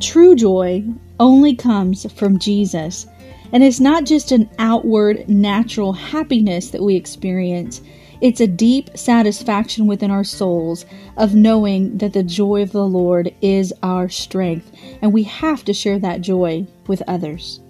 True joy only comes from Jesus. And it's not just an outward, natural happiness that we experience. It's a deep satisfaction within our souls of knowing that the joy of the Lord is our strength, and we have to share that joy with others.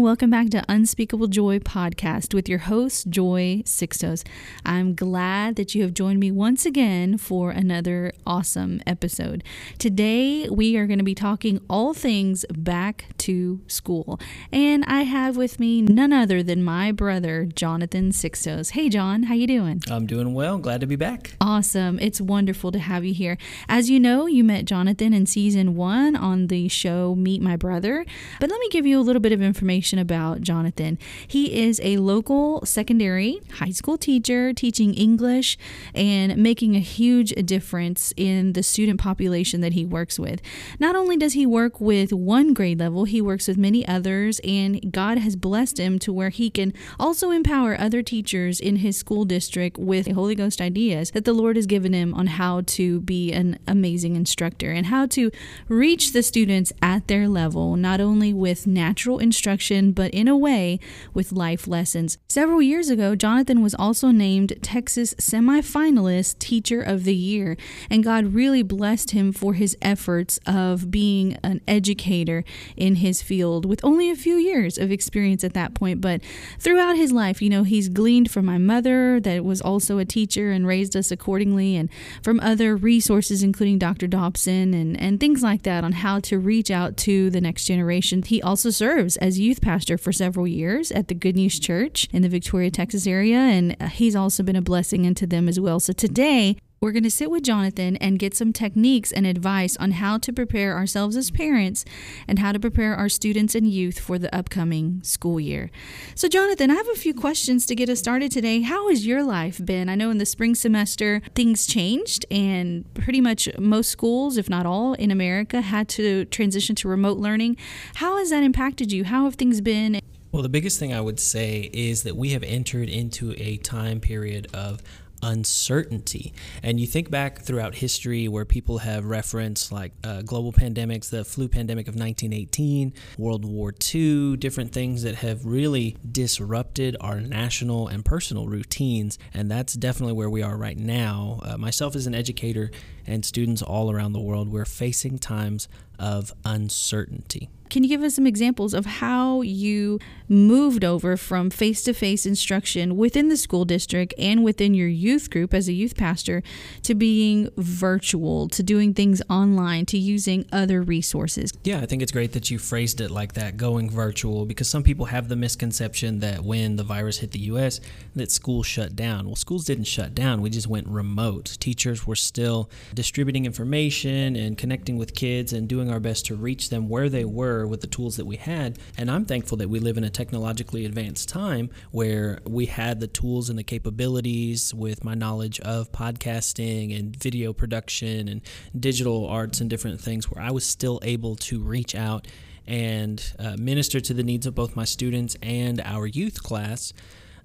Welcome back to Unspeakable Joy podcast with your host, Joy Sixtos. I'm glad that you have joined me once again for another awesome episode. Today, we are going to be talking all things back to school. And I have with me none other than my brother, Jonathan Sixtos. Hey, John, how you doing? I'm doing well. Glad to be back. Awesome. It's wonderful to have you here. As you know, you met Jonathan in season one on the show Meet My Brother. But let me give you a little bit of information information about Jonathan. He is a local secondary high school teacher teaching English and making a huge difference in the student population that he works with. Not only does he work with one grade level, he works with many others, and God has blessed him to where he can also empower other teachers in his school district with Holy Ghost ideas that the Lord has given him on how to be an amazing instructor and how to reach the students at their level, not only with natural instruction but in a way with life lessons. Several years ago, Jonathan was also named Texas semifinalist Teacher of the Year, and God really blessed him for his efforts of being an educator in his field with only a few years of experience at that point. But throughout his life, you know, he's gleaned from my mother, that was also a teacher and raised us accordingly, and from other resources, including Dr. Dobson and, and things like that, on how to reach out to the next generation. He also serves as youth pastor for several years at the Good News Church in the Victoria, Texas area, and uh, he's also been a blessing into them as well. So today, we're going to sit with Jonathan and get some techniques and advice on how to prepare ourselves as parents and how to prepare our students and youth for the upcoming school year. So, Jonathan, I have a few questions to get us started today. How has your life been? I know in the spring semester things changed, and pretty much most schools, if not all, in America had to transition to remote learning. How has that impacted you? How have things been? Well, the biggest thing I would say is that we have entered into a time period of uncertainty. And you think back throughout history where people have referenced like uh, global pandemics, the flu pandemic of 1918, World War II, different things that have really disrupted our national and personal routines. And that's definitely where we are right now. Uh, myself as an educator and students all around the world, we're facing times of uncertainty. Can you give us some examples of how you moved over from face to face instruction within the school district and within your youth group as a youth pastor to being virtual, to doing things online, to using other resources? Yeah, I think it's great that you phrased it like that, going virtual, because some people have the misconception that when the virus hit the U.S., that schools shut down. Well, schools didn't shut down. We just went remote. Teachers were still distributing information and connecting with kids and doing our best to reach them where they were with the tools that we had. And I'm thankful that we live in a technologically advanced time where we had the tools and the capabilities with my knowledge of podcasting and video production and digital arts and different things where I was still able to reach out and uh, minister to the needs of both my students and our youth class.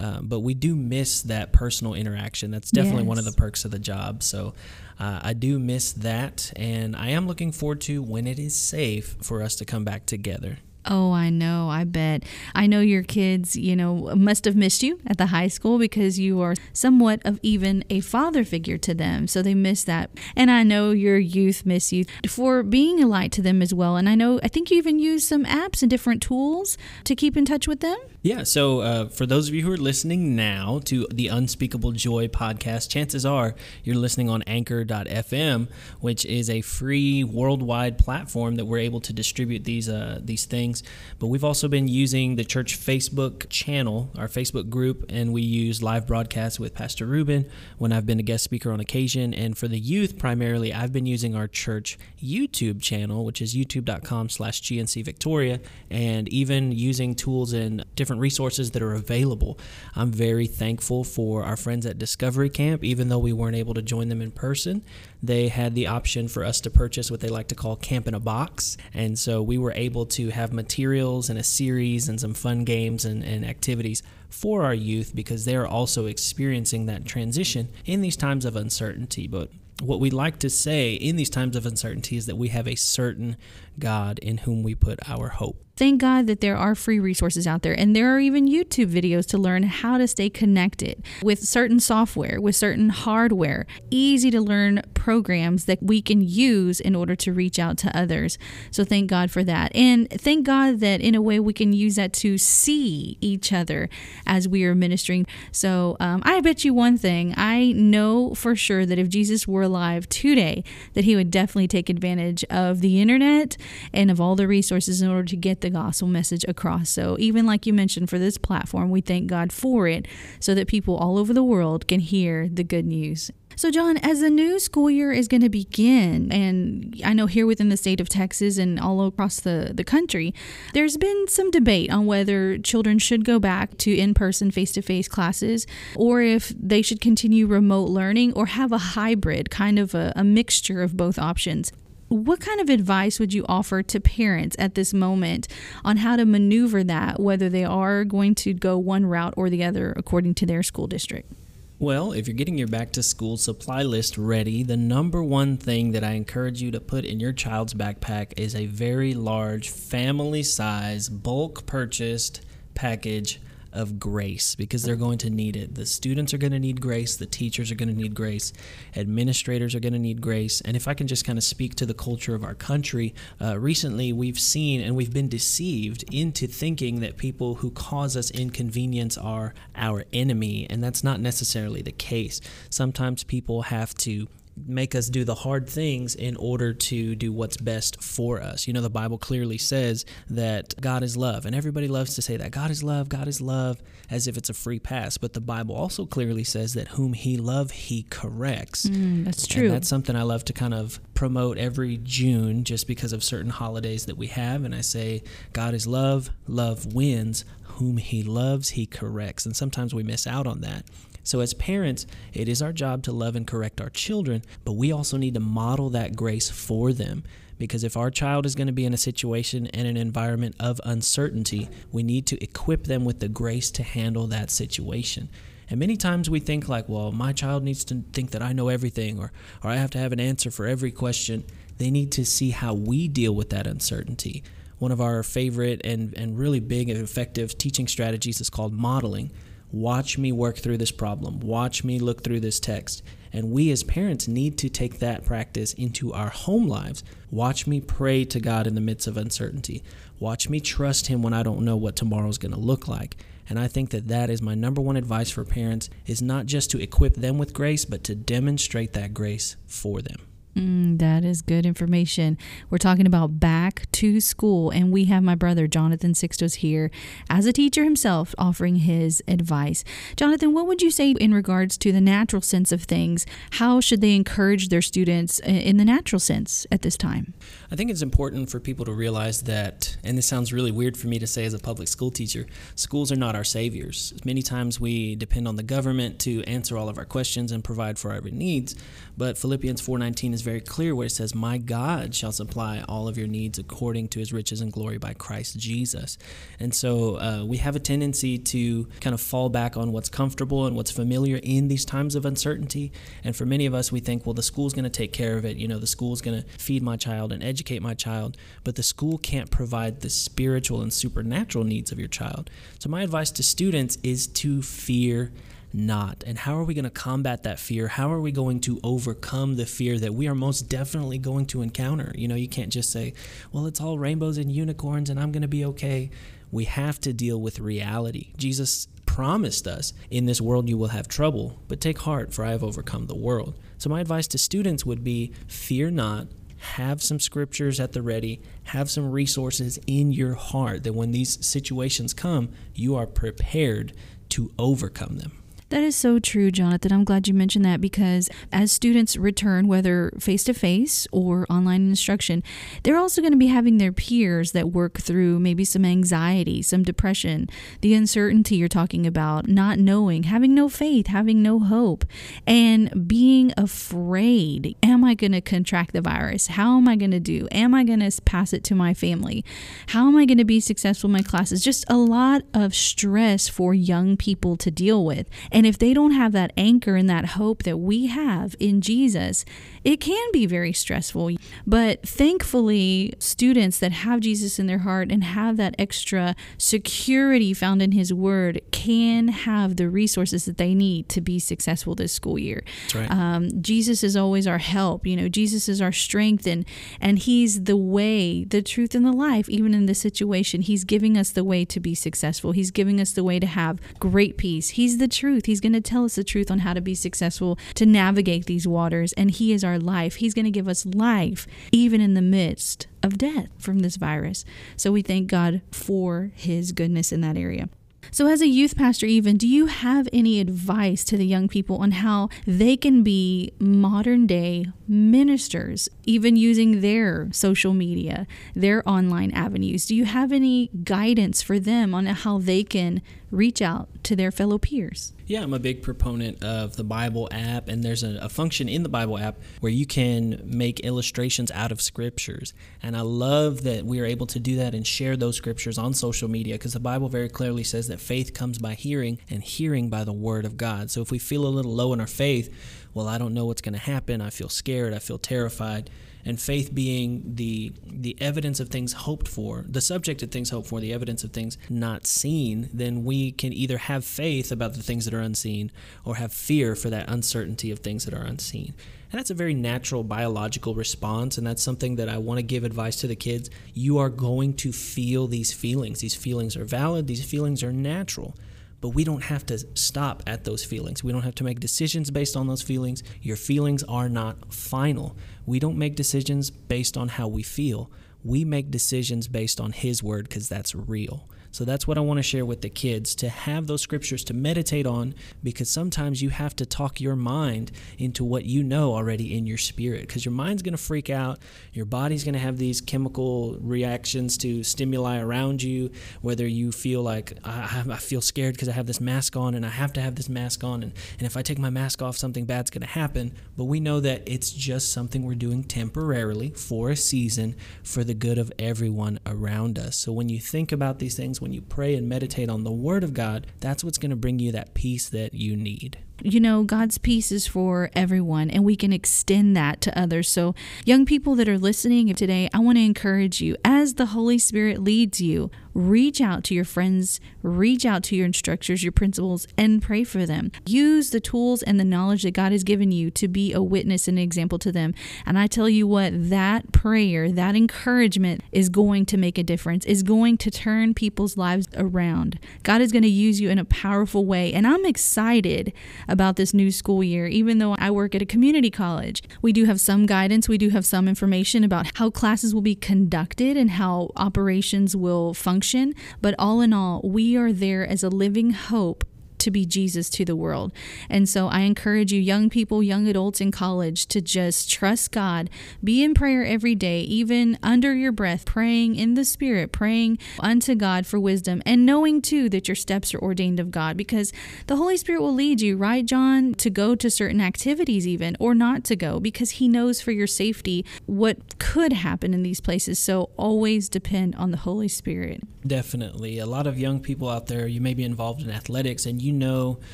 Uh, but we do miss that personal interaction. That's definitely yes. one of the perks of the job. So uh, I do miss that, and I am looking forward to when it is safe for us to come back together. Oh, I know. I bet. I know your kids, you know, must have missed you at the high school because you are somewhat of even a father figure to them. So they miss that. And I know your youth miss you for being a light to them as well. And I know, I think you even use some apps and different tools to keep in touch with them. Yeah. So uh, for those of you who are listening now to the Unspeakable Joy podcast, chances are you're listening on anchor.fm, which is a free worldwide platform that we're able to distribute these, uh, these things things. But we've also been using the church Facebook channel, our Facebook group, and we use live broadcasts with Pastor Ruben when I've been a guest speaker on occasion. And for the youth, primarily, I've been using our church YouTube channel, which is youtube.com slash GNC Victoria, and even using tools and different resources that are available. I'm very thankful for our friends at Discovery Camp, even though we weren't able to join them in person they had the option for us to purchase what they like to call Camp in a Box. And so we were able to have materials and a series and some fun games and, and activities for our youth because they're also experiencing that transition in these times of uncertainty. But what we like to say in these times of uncertainty is that we have a certain God in whom we put our hope. Thank God that there are free resources out there, and there are even YouTube videos to learn how to stay connected with certain software, with certain hardware, easy to learn programs that we can use in order to reach out to others. So thank God for that. And thank God that in a way we can use that to see each other as we are ministering. So um, I bet you one thing I know for sure that if Jesus were alive today, that he would definitely take advantage of the internet and of all the resources in order to get the gospel message across. So, even like you mentioned for this platform, we thank God for it so that people all over the world can hear the good news. So, John, as the new school year is going to begin, and I know here within the state of Texas and all across the, the country, there's been some debate on whether children should go back to in person, face to face classes, or if they should continue remote learning or have a hybrid, kind of a, a mixture of both options what kind of advice would you offer to parents at this moment on how to maneuver that, whether they are going to go one route or the other according to their school district? Well, if you're getting your back to school supply list ready, the number one thing that I encourage you to put in your child's backpack is a very large family size bulk purchased package of grace because they're going to need it. The students are going to need grace, the teachers are going to need grace, administrators are going to need grace. And if I can just kind of speak to the culture of our country, uh, recently we've seen and we've been deceived into thinking that people who cause us inconvenience are our enemy, and that's not necessarily the case. Sometimes people have to make us do the hard things in order to do what's best for us. You know, the Bible clearly says that God is love, and everybody loves to say that God is love, God is love, as if it's a free pass. But the Bible also clearly says that whom He love, He corrects. Mm, that's true. And that's something I love to kind of promote every June just because of certain holidays that we have. And I say, God is love, love wins. Whom he loves, he corrects. And sometimes we miss out on that. So, as parents, it is our job to love and correct our children, but we also need to model that grace for them. Because if our child is going to be in a situation and an environment of uncertainty, we need to equip them with the grace to handle that situation. And many times we think like, well, my child needs to think that I know everything or, or I have to have an answer for every question. They need to see how we deal with that uncertainty. One of our favorite and, and really big and effective teaching strategies is called modeling. Watch me work through this problem. Watch me look through this text. And we as parents need to take that practice into our home lives. Watch me pray to God in the midst of uncertainty. Watch me trust Him when I don't know what tomorrow is going to look like. And I think that that is my number one advice for parents is not just to equip them with grace, but to demonstrate that grace for them. Mm, that is good information. We're talking about back to school, and we have my brother Jonathan Sixtos here as a teacher himself offering his advice. Jonathan, what would you say in regards to the natural sense of things? How should they encourage their students in the natural sense at this time? I think it's important for people to realize that, and this sounds really weird for me to say as a public school teacher, schools are not our saviors. Many times we depend on the government to answer all of our questions and provide for our needs, but Philippians 4:19 is very clear where it says, "My God shall supply all of your needs according to His riches and glory by Christ Jesus." And so uh, we have a tendency to kind of fall back on what's comfortable and what's familiar in these times of uncertainty. And for many of us, we think, "Well, the school's going to take care of it. You know, the school's going to feed my child and educate my child." But the school can't provide the spiritual and supernatural needs of your child. So my advice to students is to fear not? And how are we going to combat that fear? How are we going to overcome the fear that we are most definitely going to encounter? You know, you can't just say, well, it's all rainbows and unicorns and I'm going to be okay. We have to deal with reality. Jesus promised us, in this world you will have trouble, but take heart, for I have overcome the world. So, my advice to students would be fear not, have some scriptures at the ready, have some resources in your heart that when these situations come, you are prepared to overcome them. That is so true, Jonathan. I'm glad you mentioned that because as students return, whether face to face or online instruction, they're also going to be having their peers that work through maybe some anxiety, some depression, the uncertainty you're talking about, not knowing, having no faith, having no hope, and being afraid. Am I going to contract the virus? How am I going to do? Am I going to pass it to my family? How am I going to be successful in my classes? Just a lot of stress for young people to deal with if they don't have that anchor and that hope that we have in Jesus, it can be very stressful. But thankfully, students that have Jesus in their heart and have that extra security found in His Word can have the resources that they need to be successful this school year. Right. Um, Jesus is always our help. You know, Jesus is our strength, and and He's the way, the truth, and the life. Even in this situation, He's giving us the way to be successful. He's giving us the way to have great peace. He's the truth. He's going to tell us the truth on how to be successful to navigate these waters, and He is our life. He's going to give us life, even in the midst of death from this virus. So we thank God for His goodness in that area. So, as a youth pastor, even, do you have any advice to the young people on how they can be modern day ministers, even using their social media, their online avenues? Do you have any guidance for them on how they can reach out to their fellow peers? Yeah, I'm a big proponent of the Bible app, and there's a, a, function in the Bible app where you can make illustrations out of scriptures. And I love that we are able to do that and share those scriptures on social media because the Bible very clearly says that faith comes by hearing and hearing by the word of God. So if we feel a little low in our faith, well, I don't know what's going to happen, I feel scared, I feel terrified and faith being the the evidence of things hoped for, the subject of things hoped for, the evidence of things not seen, then we can either have faith about the things that are unseen or have fear for that uncertainty of things that are unseen. And that's a very natural biological response. And that's something that I want to give advice to the kids. You are going to feel these feelings. These feelings are valid, these feelings are natural. But we don't have to stop at those feelings. We don't have to make decisions based on those feelings. Your feelings are not final. We don't make decisions based on how we feel. We make decisions based on His Word because that's real. So that's what I want to share with the kids to have those scriptures to meditate on because sometimes you have to talk your mind into what you know already in your spirit because your mind's going to freak out. Your body's going to have these chemical reactions to stimuli around you, whether you feel like I, I feel scared because I have this mask on and I have to have this mask on. And, and if I take my mask off, something bad's going to happen. But we know that it's just something we're doing temporarily for a season for the good of everyone around us. So when you think about these things, when you pray and meditate on the Word of God, that's what's going to bring you that peace that you need you know, God's peace is for everyone, and we can extend that to others. So, young people that are listening today, I want to encourage you as the Holy Spirit leads you, reach out to your friends, reach out to your instructors, your principals, and pray for them. Use the tools and the knowledge that God has given you to be a witness and an example to them. And I tell you what, that prayer, that encouragement is going to make a difference, is going to turn people's lives around. God is going to use you in a powerful way. And I'm excited about this new school year, even though I work at a community college. We do have some guidance, we do have some information about how classes will be conducted and how operations will function but all in all, we are there as a living hope to be Jesus to the world. And so I encourage you, young people, young adults in college, to just trust God. Be in prayer every day, even under your breath, praying in the Spirit, praying unto God for wisdom, and knowing too that your steps are ordained of God because the Holy Spirit will lead you, right, John, to go to certain activities even or not to go because He knows for your safety what could happen in these places. So always depend on the Holy Spirit. Definitely. A lot of young people out there, you may be involved in athletics and you you know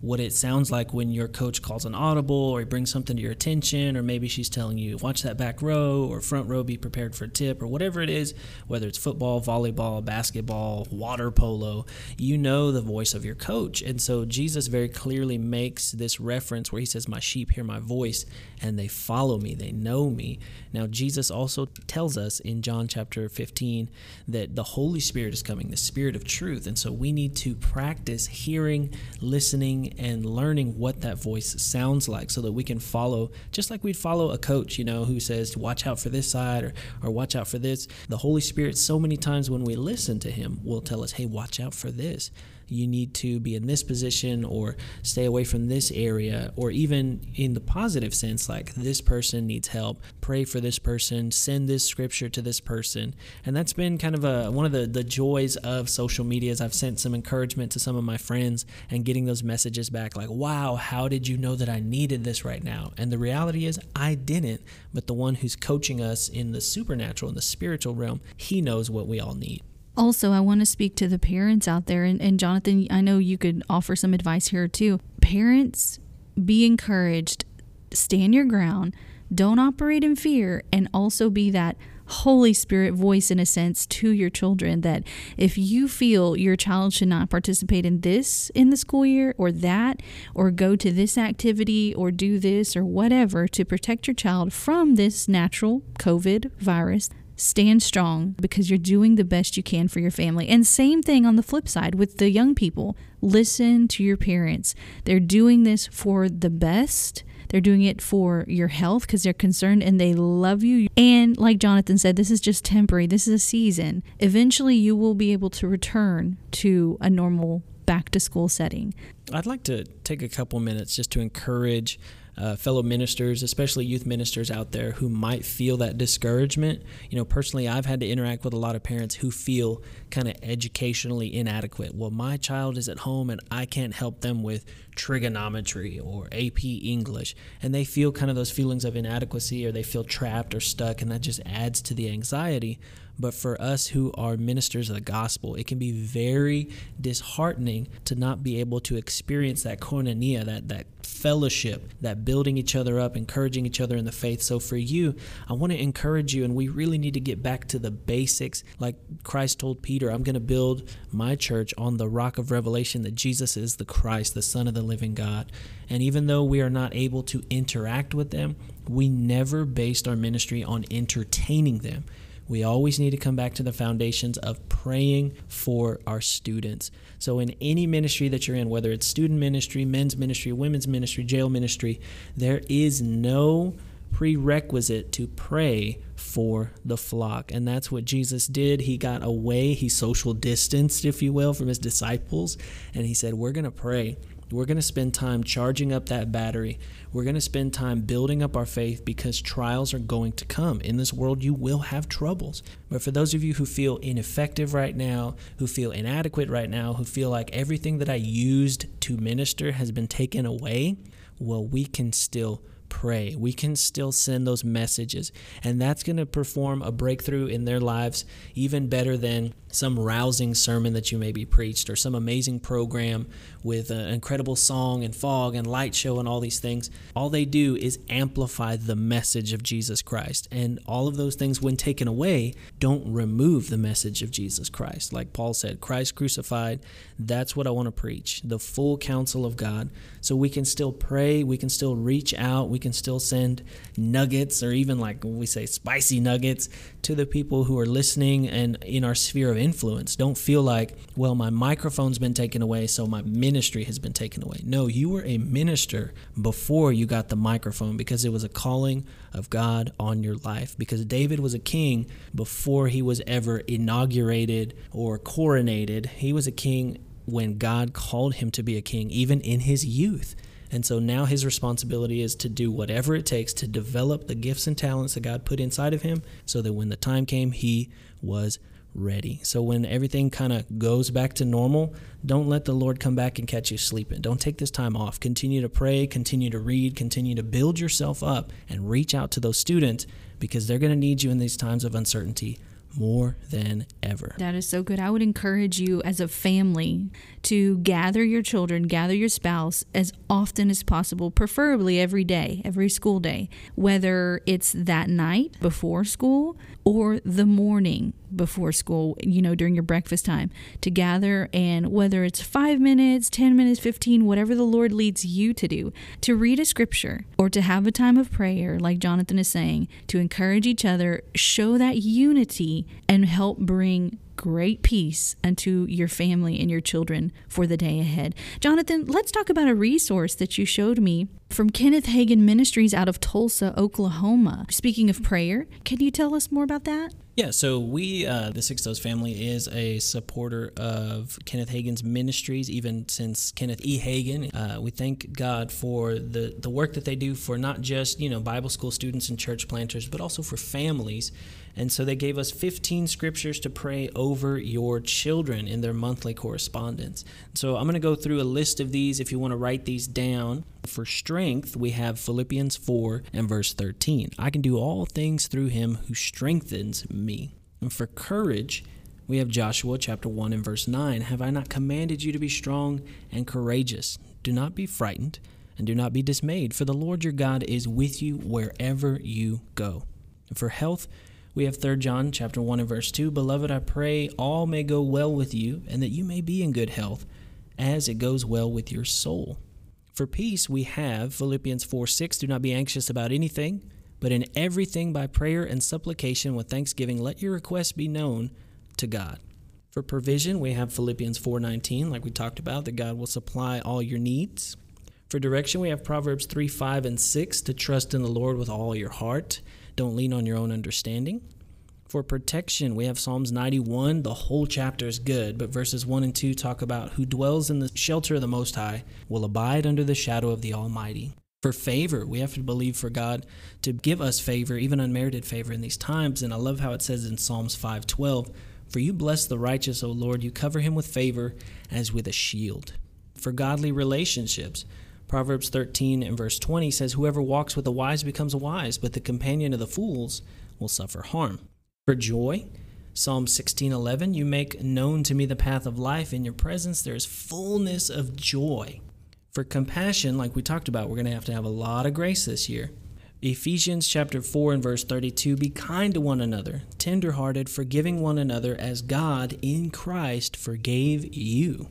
what it sounds like when your coach calls an audible or he brings something to your attention, or maybe she's telling you, watch that back row or front row, be prepared for a tip, or whatever it is, whether it's football, volleyball, basketball, water polo, you know the voice of your coach. And so Jesus very clearly makes this reference where he says, My sheep hear my voice and they follow me, they know me. Now, Jesus also tells us in John chapter 15 that the Holy Spirit is coming, the Spirit of truth. And so we need to practice hearing listening and learning what that voice sounds like so that we can follow just like we'd follow a coach you know who says watch out for this side or, or watch out for this. The holy spirit so many times when we listen to him will tell us hey watch out for this you need to be in this position or stay away from this area, or even in the positive sense, like this person needs help, pray for this person, send this scripture to this person. And that's been kind of a one of the, the joys of social media is I've sent some encouragement to some of my friends and getting those messages back like, wow, how did you know that I needed this right now? And the reality is I didn't, but the one who's coaching us in the supernatural, in the spiritual realm, he knows what we all need. Also, I want to speak to the parents out there, and, and Jonathan, I know you could offer some advice here too. Parents, be encouraged, stand your ground, don't operate in fear, and also be that Holy Spirit voice, in a sense, to your children that if you feel your child should not participate in this in the school year or that, or go to this activity or do this or whatever to protect your child from this natural COVID virus, stand strong because you're doing the best you can for your family. And same thing on the flip side with the young people. Listen to your parents. They're doing this for the best they're doing it for your health because they're concerned and they love you. And like Jonathan said, this is just temporary, this is a season. Eventually, you will be able to return to a normal back to school setting. I'd like to take a couple minutes just to encourage uh, fellow ministers, especially youth ministers out there who might feel that discouragement. You know, personally, I've had to interact with a lot of parents who feel kind of educationally inadequate. Well, my child is at home and I can't help them with trigonometry or AP English. And they feel kind of those feelings of inadequacy or they feel trapped or stuck, and that just adds to the anxiety. But for us who are ministers of the gospel, it can be very disheartening to not be able to experience that koinonia, that, that fellowship, that building each other up, encouraging each other in the faith. So for you, I want to encourage you, and we really need to get back to the basics. Like Christ told Peter, I'm going to build my church on the rock of revelation that Jesus is the Christ, the Son of the living God. And even though we are not able to interact with them, we never based our ministry on entertaining them. We always need to come back to the foundations of praying for our students. So, in any ministry that you're in, whether it's student ministry, men's ministry, women's ministry, jail ministry, there is no prerequisite to pray for the flock. And that's what Jesus did. He got away, he social distanced, if you will, from his disciples. And he said, We're going to pray. We're going to spend time charging up that battery. We're going to spend time building up our faith because trials are going to come. In this world, you will have troubles. But for those of you who feel ineffective right now, who feel inadequate right now, who feel like everything that I used to minister has been taken away, well, we can still pray. We can still send those messages, and that's going to perform a breakthrough in their lives even better than some rousing sermon that you maybe preached or some amazing program with an incredible song and fog and light show and all these things. All they do is amplify the message of Jesus Christ. And all of those things, when taken away, don't remove the message of Jesus Christ. Like Paul said, Christ crucified, that's what I want to preach the full counsel of God. So we can still pray, we can still reach out, we can still send nuggets or even like we say spicy nuggets to the people who are listening and in our sphere of influence. Don't feel like, well, my microphone's been taken away, so my ministry has been taken away. No, you were a minister before you got the microphone because it was a calling of God on your life. Because David was a king before he was ever inaugurated or coronated. He was a king when God called him to be a king, even in his youth. And so now his responsibility is to do whatever it takes to develop the gifts and talents that God put inside of him so that when the time came, he was ready. So when everything kind of goes back to normal, don't let the Lord come back and catch you sleeping. Don't take this time off. Continue to pray, continue to read, continue to build yourself up, and reach out to those students because they're going to need you in these times of uncertainty more than ever. That is so good. I would encourage you as a family to gather your children, gather your spouse as often as possible, preferably every day, every school day, whether it's that night before school or the morning before school, you know, during your breakfast time to gather and whether it's five minutes, 10 minutes, 15, whatever the Lord leads you to do, to read a scripture or to have a time of prayer, like Jonathan is saying, to encourage each other, show that unity and help bring great peace unto your family and your children for the day ahead. Jonathan, let's talk about a resource that you showed me from Kenneth Hagin Ministries out of Tulsa, Oklahoma. Speaking of prayer, can you tell us more about that? Yeah, so we, uh, the Sixtos family, is a supporter of Kenneth Hagin's ministries, even since Kenneth E. Hagin. Uh, we thank God for the, the work that they do for not just, you know, Bible school students and church planters, but also for families and so they gave us 15 scriptures to pray over your children in their monthly correspondence. So I'm going to go through a list of these if you want to write these down. For strength, we have Philippians 4 and verse 13. I can do all things through him who strengthens me. And for courage, we have Joshua chapter 1 and verse 9. Have I not commanded you to be strong and courageous? Do not be frightened and do not be dismayed, for the Lord your God is with you wherever you go. And for health, we have 3 John chapter 1 and verse 2. Beloved, I pray all may go well with you, and that you may be in good health, as it goes well with your soul. For peace, we have Philippians 4 6. Do not be anxious about anything, but in everything by prayer and supplication with thanksgiving, let your requests be known to God. For provision, we have Philippians 4:19, like we talked about, that God will supply all your needs. For direction, we have Proverbs 3, 5, and 6 to trust in the Lord with all your heart. Don't lean on your own understanding. For protection, we have Psalms 91. The whole chapter is good, but verses 1 and 2 talk about who dwells in the shelter of the Most High will abide under the shadow of the Almighty. For favor, we have to believe for God to give us favor, even unmerited favor in these times. And I love how it says in Psalms 5:12, "For you bless the righteous, O Lord, you cover him with favor as with a shield." For godly relationships, Proverbs 13 and verse 20 says, Whoever walks with the wise becomes wise, but the companion of the fools will suffer harm. For joy, Psalm 16:11, You make known to me the path of life. In your presence there is fullness of joy. For compassion, like we talked about, we're going to have to have a lot of grace this year. Ephesians chapter 4 and verse 32 Be kind to one another, tenderhearted, forgiving one another as God in Christ forgave you.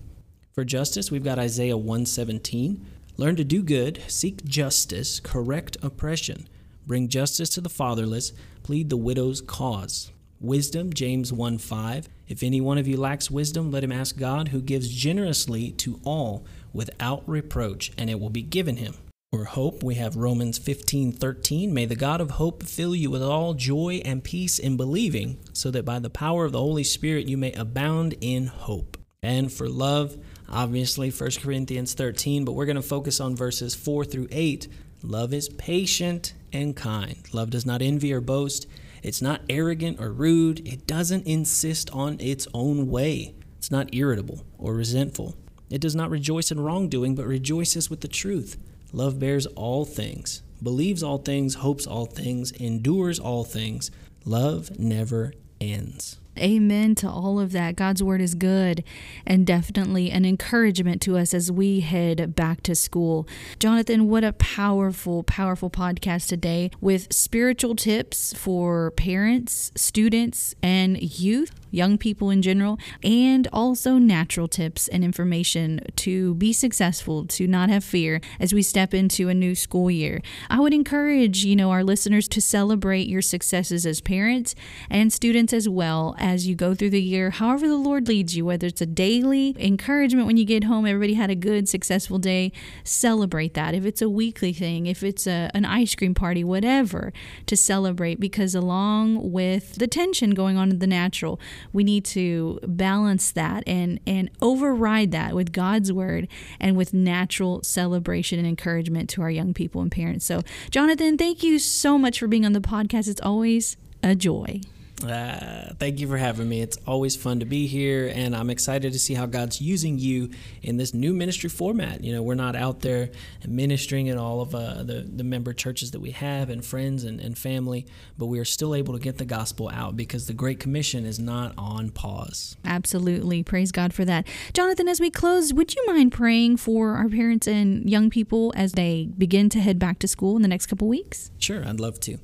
For justice, we've got Isaiah 117. Learn to do good, seek justice, correct oppression, bring justice to the fatherless, plead the widow's cause. Wisdom, James 1 5. If any one of you lacks wisdom, let him ask God, who gives generously to all without reproach, and it will be given him. For hope, we have Romans 15 13. May the God of hope fill you with all joy and peace in believing, so that by the power of the Holy Spirit you may abound in hope. And for love, obviously 1 Corinthians 13, but we're going to focus on verses 4 through 8. Love is patient and kind. Love does not envy or boast. It's not arrogant or rude. It doesn't insist on its own way. It's not irritable or resentful. It does not rejoice in wrongdoing, but rejoices with the truth. Love bears all things, believes all things, hopes all things, endures all things. Love never ends. Amen to all of that. God's word is good and definitely an encouragement to us as we head back to school. Jonathan, what a powerful, powerful podcast today with spiritual tips for parents, students, and youth young people in general, and also natural tips and information to be successful, to not have fear as we step into a new school year. I would encourage, you know, our listeners to celebrate your successes as parents and students as well as you go through the year, however the Lord leads you, whether it's a daily encouragement when you get home, everybody had a good, successful day, celebrate that. If it's a weekly thing, if it's a, an ice cream party, whatever, to celebrate because along with the tension going on in the natural, we need to balance that and and override that with God's word and with natural celebration and encouragement to our young people and parents. So, Jonathan, thank you so much for being on the podcast. It's always a joy. Uh, thank you for having me. It's always fun to be here, and I'm excited to see how God's using you in this new ministry format. You know, we're not out there ministering in all of uh, the, the member churches that we have and friends and, and family, but we are still able to get the gospel out because the Great Commission is not on pause. Absolutely. Praise God for that. Jonathan, as we close, would you mind praying for our parents and young people as they begin to head back to school in the next couple weeks? Sure, I'd love to.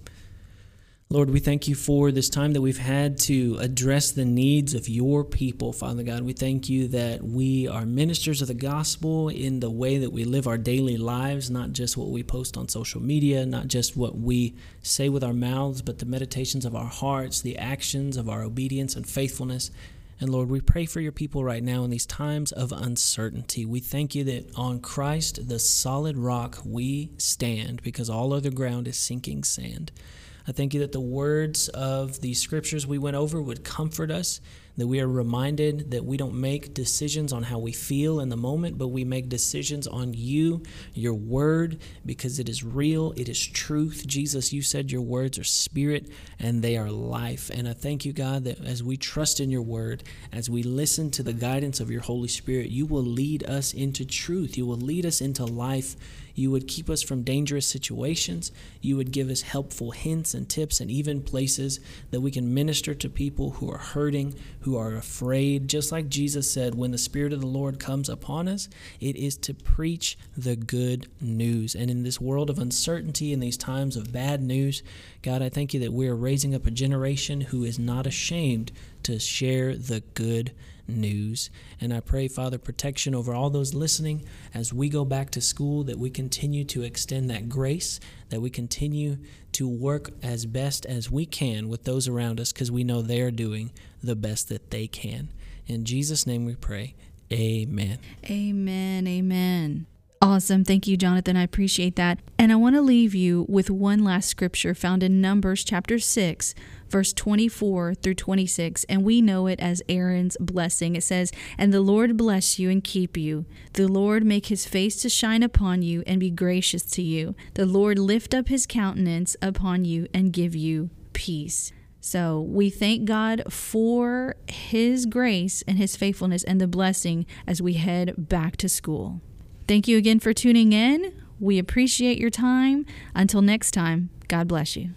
Lord, we thank you for this time that we've had to address the needs of your people, Father God. We thank you that we are ministers of the gospel in the way that we live our daily lives, not just what we post on social media, not just what we say with our mouths, but the meditations of our hearts, the actions of our obedience and faithfulness. And Lord, we pray for your people right now in these times of uncertainty. We thank you that on Christ, the solid rock, we stand because all other ground is sinking sand. I thank you that the words of the scriptures we went over would comfort us, that we are reminded that we don't make decisions on how we feel in the moment, but we make decisions on you, your word, because it is real, it is truth. Jesus, you said your words are spirit and they are life. And I thank you, God, that as we trust in your word, as we listen to the guidance of your Holy Spirit, you will lead us into truth. You will lead us into life You would keep us from dangerous situations. You would give us helpful hints and tips and even places that we can minister to people who are hurting, who are afraid. Just like Jesus said, when the Spirit of the Lord comes upon us, it is to preach the good news. And in this world of uncertainty, in these times of bad news, God, I thank you that we're raising up a generation who is not ashamed to share the good news. And I pray, Father, protection over all those listening as we go back to school, that we continue to extend that grace, that we continue to work as best as we can with those around us because we know they're doing the best that they can. In Jesus' name we pray. Amen. Amen. Amen. Awesome. Thank you, Jonathan. I appreciate that. And I want to leave you with one last scripture found in Numbers chapter 6, verse 24 through 26. And we know it as Aaron's blessing. It says, And the Lord bless you and keep you. The Lord make his face to shine upon you and be gracious to you. The Lord lift up his countenance upon you and give you peace. So we thank God for his grace and his faithfulness and the blessing as we head back to school. Thank you again for tuning in. We appreciate your time. Until next time, God bless you.